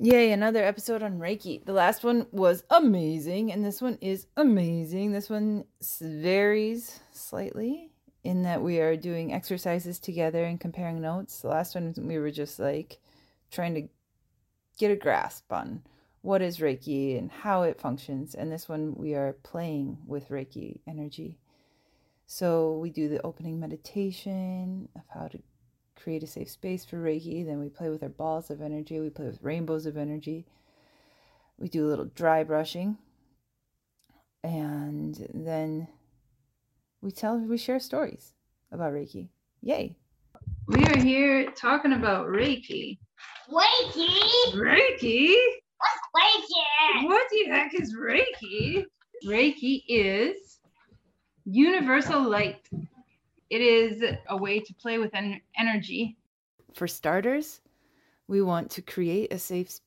Yay, another episode on Reiki. The last one was amazing, and this one is amazing. This one varies slightly in that we are doing exercises together and comparing notes. The last one, we were just like trying to get a grasp on what is Reiki and how it functions. And this one, we are playing with Reiki energy. So we do the opening meditation of how to create a safe space for Reiki. Then we play with our balls of energy. We play with rainbows of energy. We do a little dry brushing. And then we tell, we share stories about Reiki. Yay. We are here talking about Reiki. Reiki? Reiki? What's Reiki? What the heck is Reiki? Reiki is universal light. It is a way to play with en- energy. For starters, we want to create a safe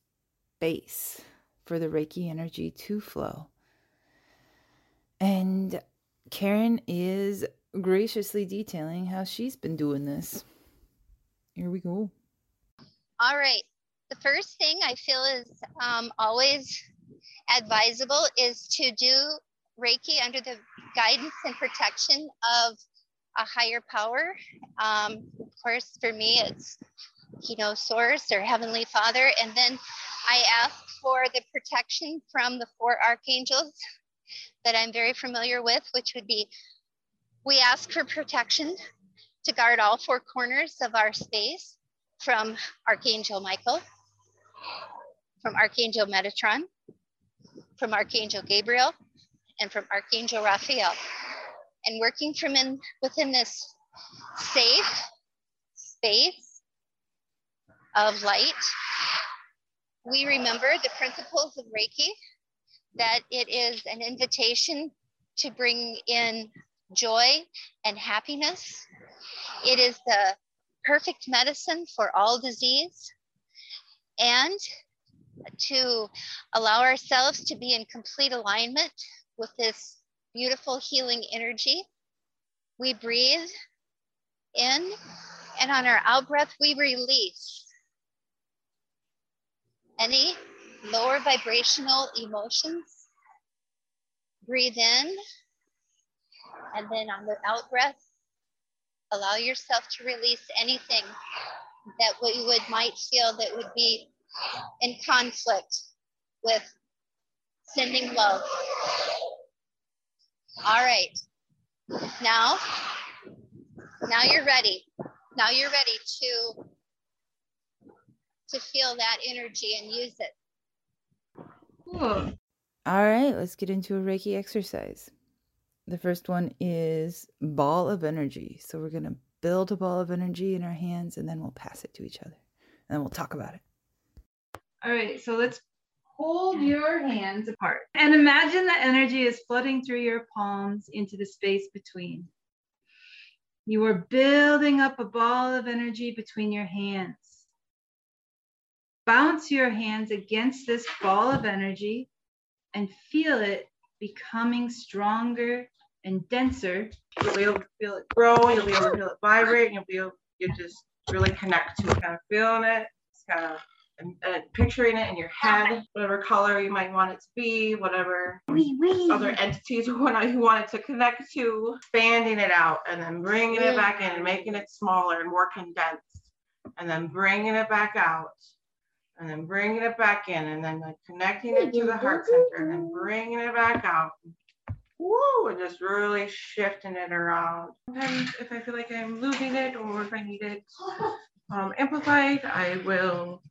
space for the Reiki energy to flow. And Karen is graciously detailing how she's been doing this. Here we go. All right. The first thing I feel is um, always advisable is to do Reiki under the guidance and protection of a higher power. Um, of course, for me, it's you know Source or Heavenly Father, and then I ask for the protection from the four archangels that I'm very familiar with, which would be we ask for protection to guard all four corners of our space from Archangel Michael, from Archangel Metatron, from Archangel Gabriel, and from Archangel Raphael and working from in within this safe space of light we remember the principles of reiki that it is an invitation to bring in joy and happiness. It is the perfect medicine for all disease. And to allow ourselves to be in complete alignment with this beautiful healing energy. We breathe in, and on our out breath, we release any lower vibrational emotions. Breathe in, and then on the out breath, allow yourself to release anything that we would might feel that would be in conflict with sending love. All right. Now, now you're ready. Now you're ready to to feel that energy and use it. Cool. All right, let's get into a Reiki exercise. The first one is ball of energy. So we're going to build a ball of energy in our hands and then we'll pass it to each other. And then we'll talk about it. All right, so let's hold your hands apart and imagine the energy is flooding through your palms into the space between. You are building up a ball of energy between your hands. Bounce your hands against this ball of energy and feel it becoming stronger and denser. You'll be able to feel it grow, you'll be able to feel it vibrate, you'll be able you just really connect to it, kind of feeling it. It's kind of and, and picturing it in your head, whatever color you might want it to be, whatever other entities you want, you want it to connect to, expanding it out and then bringing it back in and making it smaller and more condensed, and then bringing it back out, and then bringing it back in, and then like connecting it to the heart center, and then bringing it back out. Woo, and just really shifting it around. Sometimes if I feel like I'm losing it or if I need it um, amplified, I will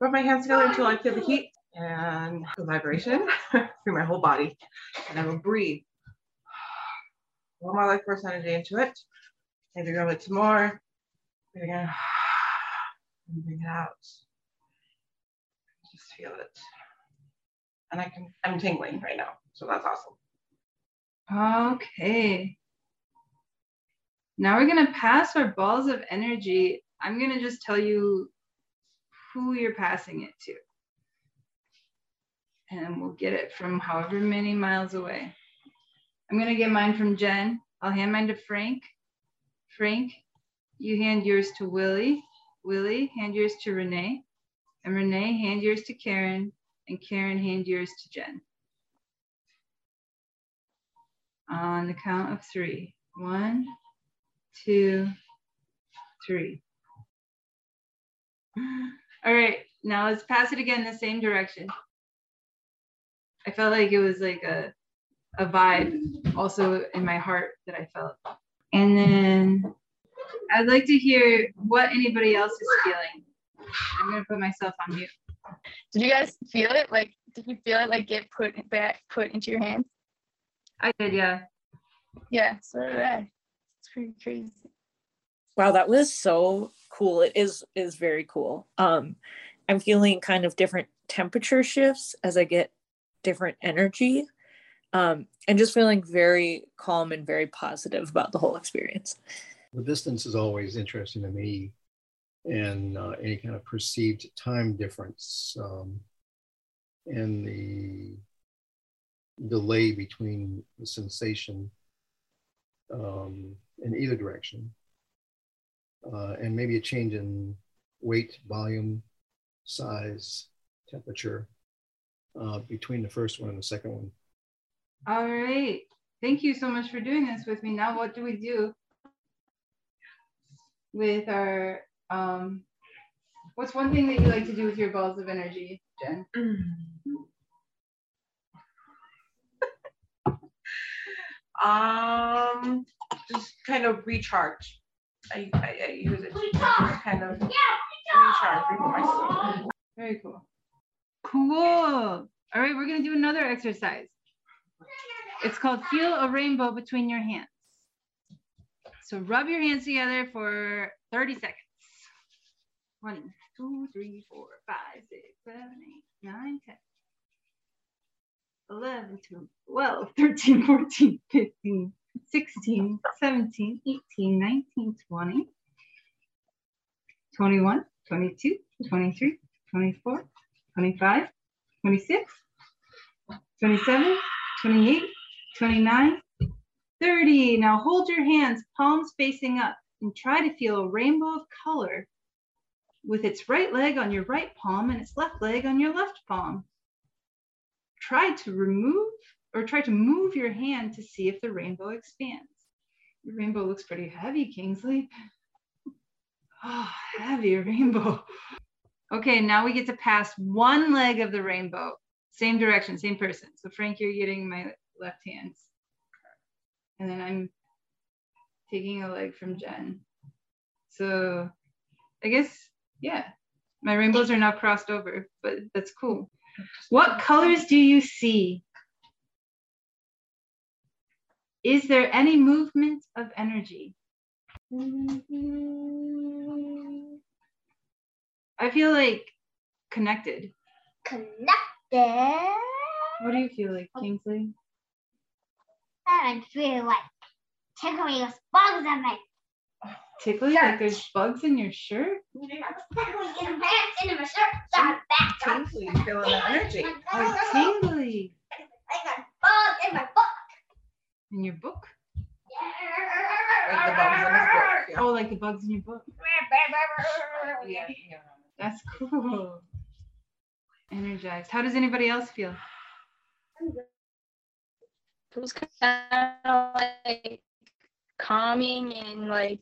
rub my hands together until I feel the heat and the vibration through my whole body. And I will breathe. All my life force energy into it. Maybe rub it some more. Breathe again. And bring it out. Just feel it. And I can, I'm tingling right now. So that's awesome. Okay. Now we're going to pass our balls of energy. I'm going to just tell you who you're passing it to. And we'll get it from however many miles away. I'm going to get mine from Jen. I'll hand mine to Frank. Frank, you hand yours to Willie. Willie, hand yours to Renee. And Renee, hand yours to Karen. And Karen, hand yours to Jen. On the count of three. One, two, three. All right, now let's pass it again the same direction. I felt like it was like a a vibe also in my heart that I felt. And then I'd like to hear what anybody else is feeling. I'm gonna put myself on mute. Did you guys feel it? Like, did you feel it like get put back, put into your hands? I did, yeah. Yeah, so did I. It's pretty crazy. Wow, that was so cool. It is is very cool. Um, I'm feeling kind of different temperature shifts as I get different energy. Um, and just feeling very calm and very positive about the whole experience. The distance is always interesting to me, and uh, any kind of perceived time difference, um, and the delay between the sensation um, in either direction, uh, and maybe a change in weight, volume, size, temperature uh, between the first one and the second one. All right. Thank you so much for doing this with me. Now, what do we do with our, um, what's one thing that you like to do with your balls of energy, Jen? Um, just kind of recharge. I, I, use it kind of myself. Very cool. Cool. All right, we're going to do another exercise. It's called Feel a Rainbow Between Your Hands. So rub your hands together for 30 seconds. One, two, three, four, five, six, seven, eight, nine, 10, 11, 12, 13, 14, 15, 16, 17, 18, 19, 20, 21, 22, 23, 24, 25, 26, 27, 28, 29, 30. Now hold your hands, palms facing up, and try to feel a rainbow of color with its right leg on your right palm and its left leg on your left palm. Try to remove or try to move your hand to see if the rainbow expands. Your rainbow looks pretty heavy, Kingsley. Oh, heavy rainbow. Okay, now we get to pass one leg of the rainbow. Same direction, same person. So Frank, you're getting my left hands. And then I'm taking a leg from Jen. So I guess, yeah, my rainbows are now crossed over, but that's cool. What colors do you see? Is there any movement of energy? I feel like connected. Connected. What do you feel like, Kingsley? I feel like tickling bugs on my Tickly, like there's bugs in your shirt? tickling in my in my shirt. Down back. Tingly, feeling the energy. Oh, tingly. I got bugs in my oh, book. In your book? Like the bugs in his book. Yeah. Oh, like the bugs in your book. Yeah, yeah. That's cool. Energized. How does anybody else feel? It was kind of like calming and like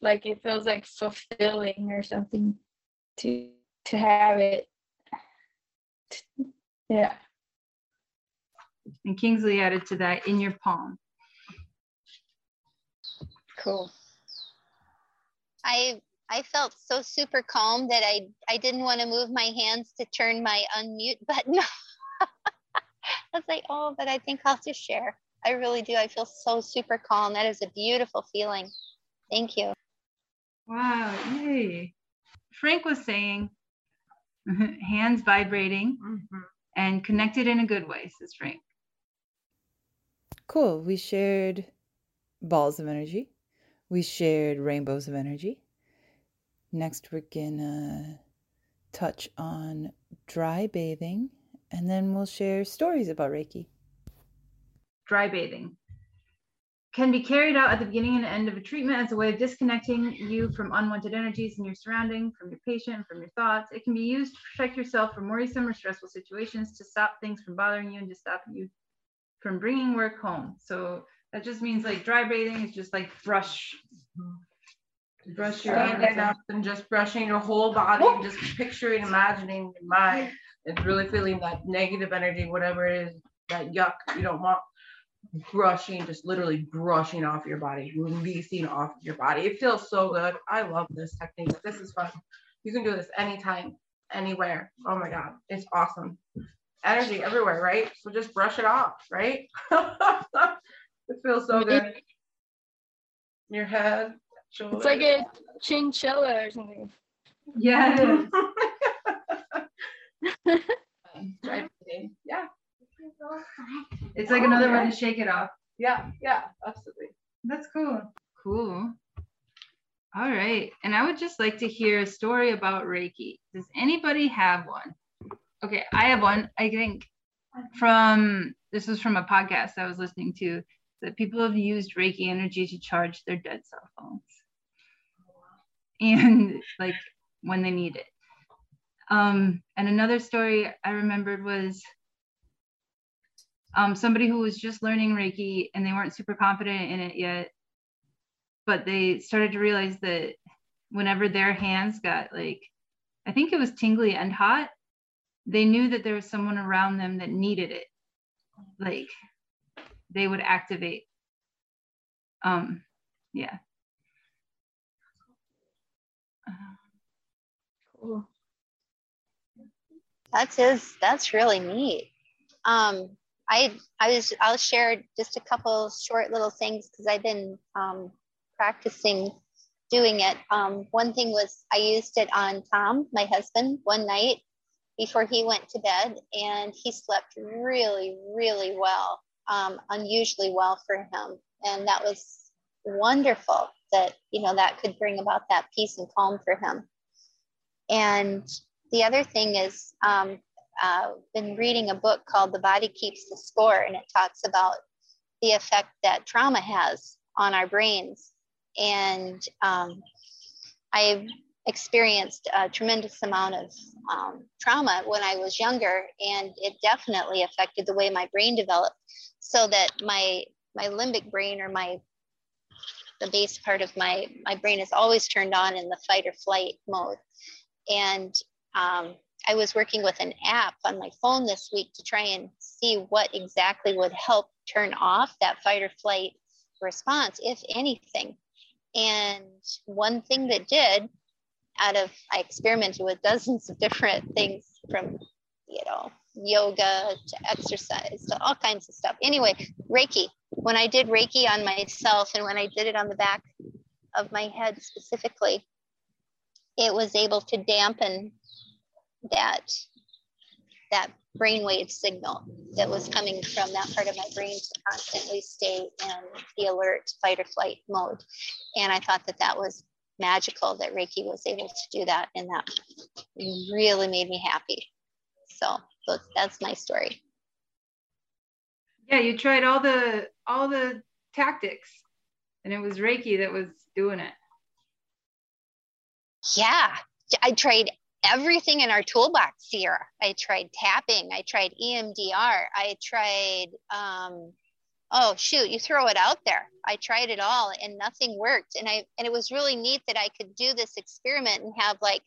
like it feels like fulfilling or something to to have it. Yeah. And Kingsley added to that in your palm. Cool. I I felt so super calm that I I didn't want to move my hands to turn my unmute button. I was like, oh, but I think I'll just share. I really do. I feel so super calm. That is a beautiful feeling. Thank you. Wow, yay. Frank was saying hands vibrating Mhm. and connected in a good way, says Frank. Cool. We shared balls of energy. We shared rainbows of energy. Next, we're gonna touch on dry bathing, and then we'll share stories about Reiki. Dry bathing. can be carried out at the beginning and end of a treatment as a way of disconnecting you from unwanted energies in your surrounding, from your patient, from your thoughts. It can be used to protect yourself from worrisome or stressful situations, to stop things from bothering you, and to stop you from bringing work home. So that just means like dry bathing is just like brush, brush your Standing up and just brushing your whole body and just picturing, imagining your mind and really feeling that negative energy, whatever it is, that yuck you don't want brushing, just literally brushing off your body, releasing off your body. It feels so good. I love this technique. This is fun. You can do this anytime, anywhere. Oh my God, it's awesome. Energy everywhere, right? So just brush it off, right? it feels so good. Your head, shoulders. It's like a chinchilla or something. Yeah. Dry. Yeah, It's like another one to shake it off. yeah, yeah, absolutely. That's cool. Cool. All right. And I would just like to hear a story about Reiki. Does anybody have one? Okay, I have one. I think from this was from a podcast I was listening to that people have used Reiki energy to charge their dead cell phones. And like when they need it. Um, and another story I remembered was um, somebody who was just learning Reiki and they weren't super confident in it yet, but they started to realize that whenever their hands got like, I think it was tingly and hot, they knew that there was someone around them that needed it. Like they would activate. Um, yeah. Cool. That's his. That's really neat. Um, I I was I'll share just a couple short little things because I've been um, practicing doing it. Um, one thing was I used it on Tom, my husband, one night before he went to bed, and he slept really, really well, um, unusually well for him, and that was wonderful. That you know that could bring about that peace and calm for him. And the other thing is um, uh, been reading a book called The Body Keeps the Score, and it talks about the effect that trauma has on our brains. And um, I've experienced a tremendous amount of um, trauma when I was younger, and it definitely affected the way my brain developed. So that my my limbic brain or my the base part of my my brain is always turned on in the fight or flight mode, and um, I was working with an app on my phone this week to try and see what exactly would help turn off that fight or flight response, if anything. And one thing that did, out of I experimented with dozens of different things from, you know, yoga to exercise to all kinds of stuff. Anyway, Reiki. When I did Reiki on myself and when I did it on the back of my head specifically, it was able to dampen that that brainwave signal that was coming from that part of my brain to constantly stay in the alert fight or flight mode. And I thought that that was magical that Reiki was able to do that, and that really made me happy. So, that's my story. Yeah, you tried all the all the tactics, and it was Reiki that was doing it. Yeah, I tried everything in our toolbox here. I tried tapping, I tried EMDR, I tried, um, oh shoot, you throw it out there. I tried it all and nothing worked. And I, and it was really neat that I could do this experiment and have like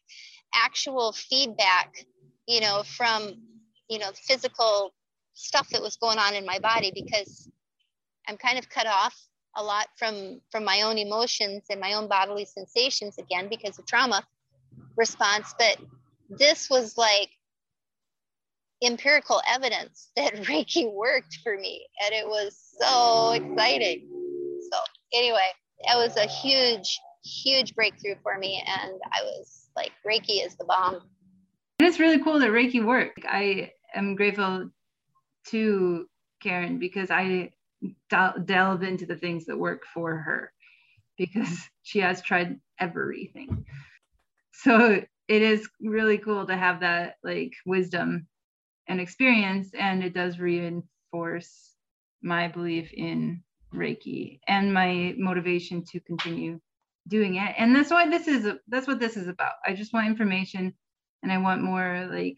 actual feedback, you know, from, you know, physical stuff that was going on in my body because I'm kind of cut off a lot from from my own emotions and my own bodily sensations again because of trauma response, but this was like empirical evidence that Reiki worked for me. And it was so exciting. So, anyway, that was a huge, huge breakthrough for me. And I was like, Reiki is the bomb. And it's really cool that Reiki worked. I am grateful to Karen because I del- delve into the things that work for her because she has tried everything so it is really cool to have that like wisdom and experience and it does reinforce my belief in Reiki and my motivation to continue doing it. And that's why this is that's what this is about. I just want information and I want more like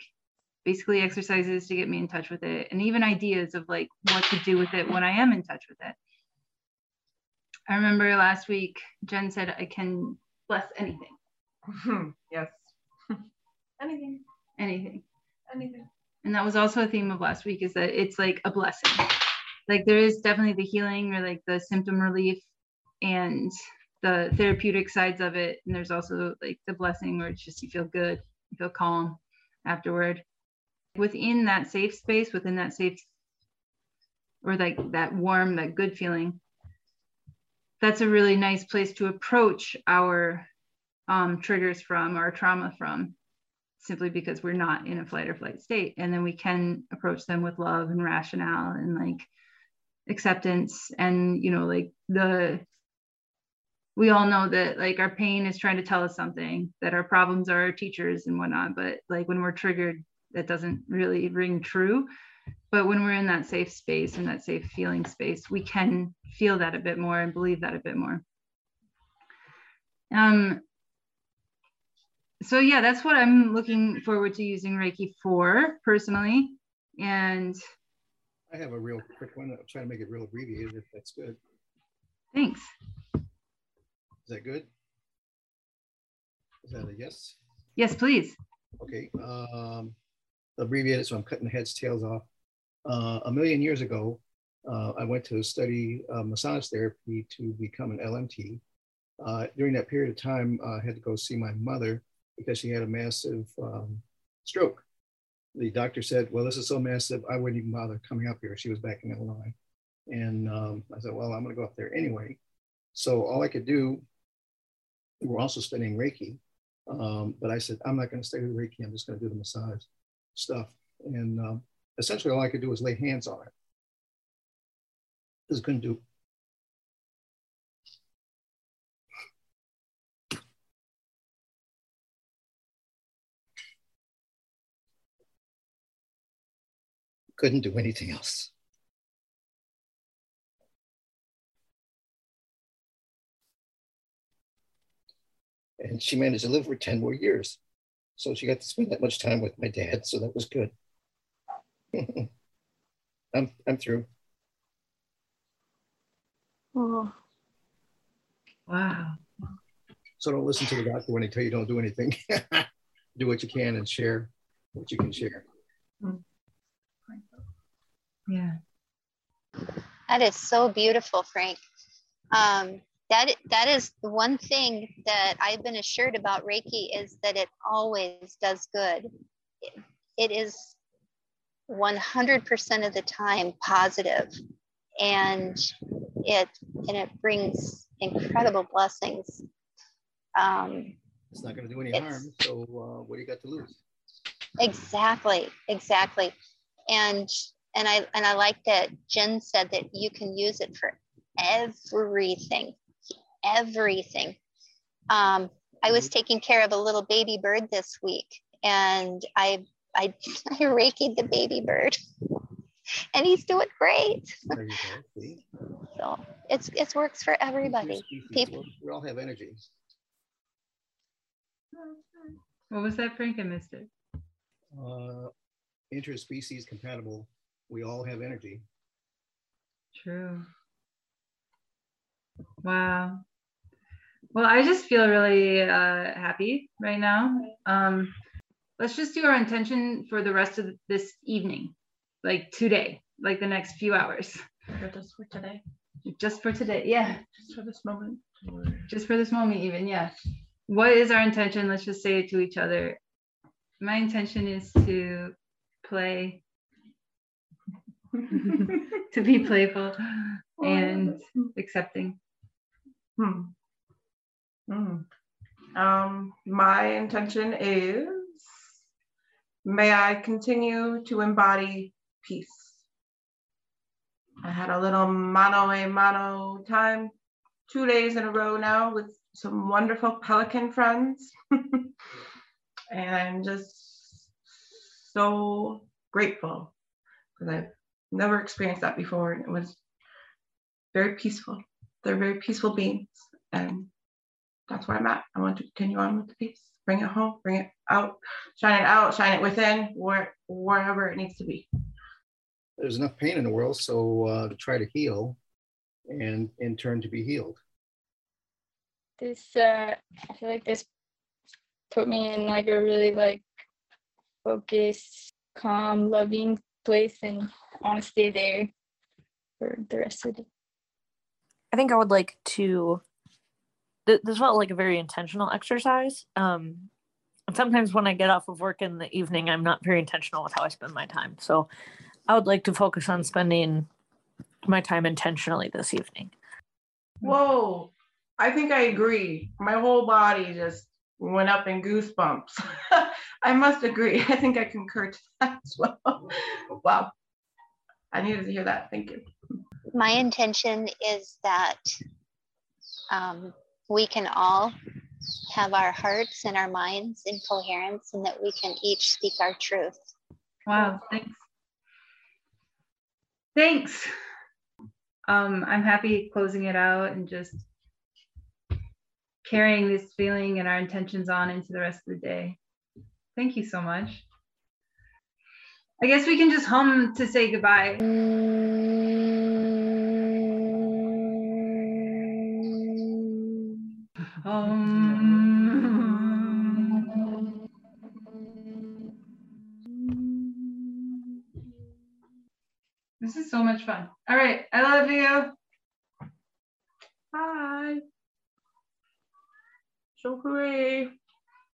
basically exercises to get me in touch with it and even ideas of like what to do with it when I am in touch with it. I remember last week Jen said I can bless anything. yes. anything. Anything. Anything. And that was also a theme of last week is that it's like a blessing. Like there is definitely the healing or like the symptom relief and the therapeutic sides of it. And there's also like the blessing where it's just you feel good, you feel calm afterward. Within that safe space, within that safe or like that warm, that good feeling, that's a really nice place to approach our um, triggers from, our trauma from, simply because we're not in a flight or flight state. And then we can approach them with love and rationale and like acceptance and, you know, like the, we all know that like our pain is trying to tell us something, that our problems are our teachers and whatnot. But like when we're triggered, that doesn't really ring true. But when we're in that safe space and that safe feeling space, we can feel that a bit more and believe that a bit more. Um, so yeah, that's what I'm looking forward to using Reiki for personally. And I have a real quick one. I'll try to make it real abbreviated if that's good. Thanks. Is that good? Is that a yes? Yes, please. Okay. Um, abbreviated, so I'm cutting the heads, tails off. Uh, a million years ago, uh, I went to study uh, massage therapy to become an LMT. Uh, during that period of time, I had to go see my mother because she had a massive um, stroke. The doctor said, Well, this is so massive, I wouldn't even bother coming up here. She was back in Illinois. And um, I said, Well, I'm going to go up there anyway. So all I could do, we were also studying Reiki. Um, but I said, I'm not going to stay with Reiki, I'm just going to do the massage stuff. And um, essentially, all I could do was lay hands on it. Just couldn't do couldn't do anything else. And she managed to live for 10 more years. So she got to spend that much time with my dad. So that was good. I'm, I'm through. Oh, Wow. So don't listen to the doctor when they tell you don't do anything. do what you can and share what you can share. Mm. Yeah. That is so beautiful, Frank. Um, that that is the one thing that I've been assured about Reiki is that it always does good. It, it is 100% of the time positive, and it and it brings incredible blessings. Um, It's not going to do any harm. So uh, what do you got to lose? exactly, exactly, and and I and I like that Jen said that you can use it for everything, everything. Um, I was taking care of a little baby bird this week, and I I I reikied the baby bird, and he's doing great. There you go. See? So it's it works for everybody. People- We all have energy. What was that, Frank? I missed it. Uh, interspecies compatible. We all have energy. True. Wow. Well, I just feel really uh, happy right now. Um, let's just do our intention for the rest of this evening, like today, like the next few hours, Just for today. just for today. Yeah, Just for this moment. just for this moment, even. Yeah. What is our intention? Let's just say it to each other. My intention is to play, to be playful and accepting. Hmm. Hmm. Um, my intention is may I continue to embody peace. I had a little mano a mano time two days in a row now with some wonderful pelican friends. and I'm just so grateful because I've never experienced that before. And it was very peaceful. They're very peaceful beings. And that's where I'm at. I want to continue on with the peace. Bring it home, bring it out, shine it out, shine it within, where, wherever it needs to be. There's enough pain in the world, so uh, to try to heal and in turn to be healed. This uh I feel like this put me in like a really like focused, calm, loving place and I want to stay there for the rest of the day. I think I would like to. th- This felt like a very intentional exercise. Um, and sometimes when I get off of work in the evening, I'm not very intentional with how I spend my time. So I would like to focus on spending my time intentionally this evening. Whoa, I think I agree. My whole body just went up in goosebumps. I must agree. I think I concur to that as well. Wow. I needed to hear that. Thank you. My intention is that um, we can all have our hearts and our minds in coherence and that we can each speak our truth. Wow, thanks. Thanks. Um, I'm happy closing it out and just carrying this feeling and our intentions on into the rest of the day. Thank you so much. I guess we can just hum to say goodbye. Um, this is so much fun. All right. I love you. So great.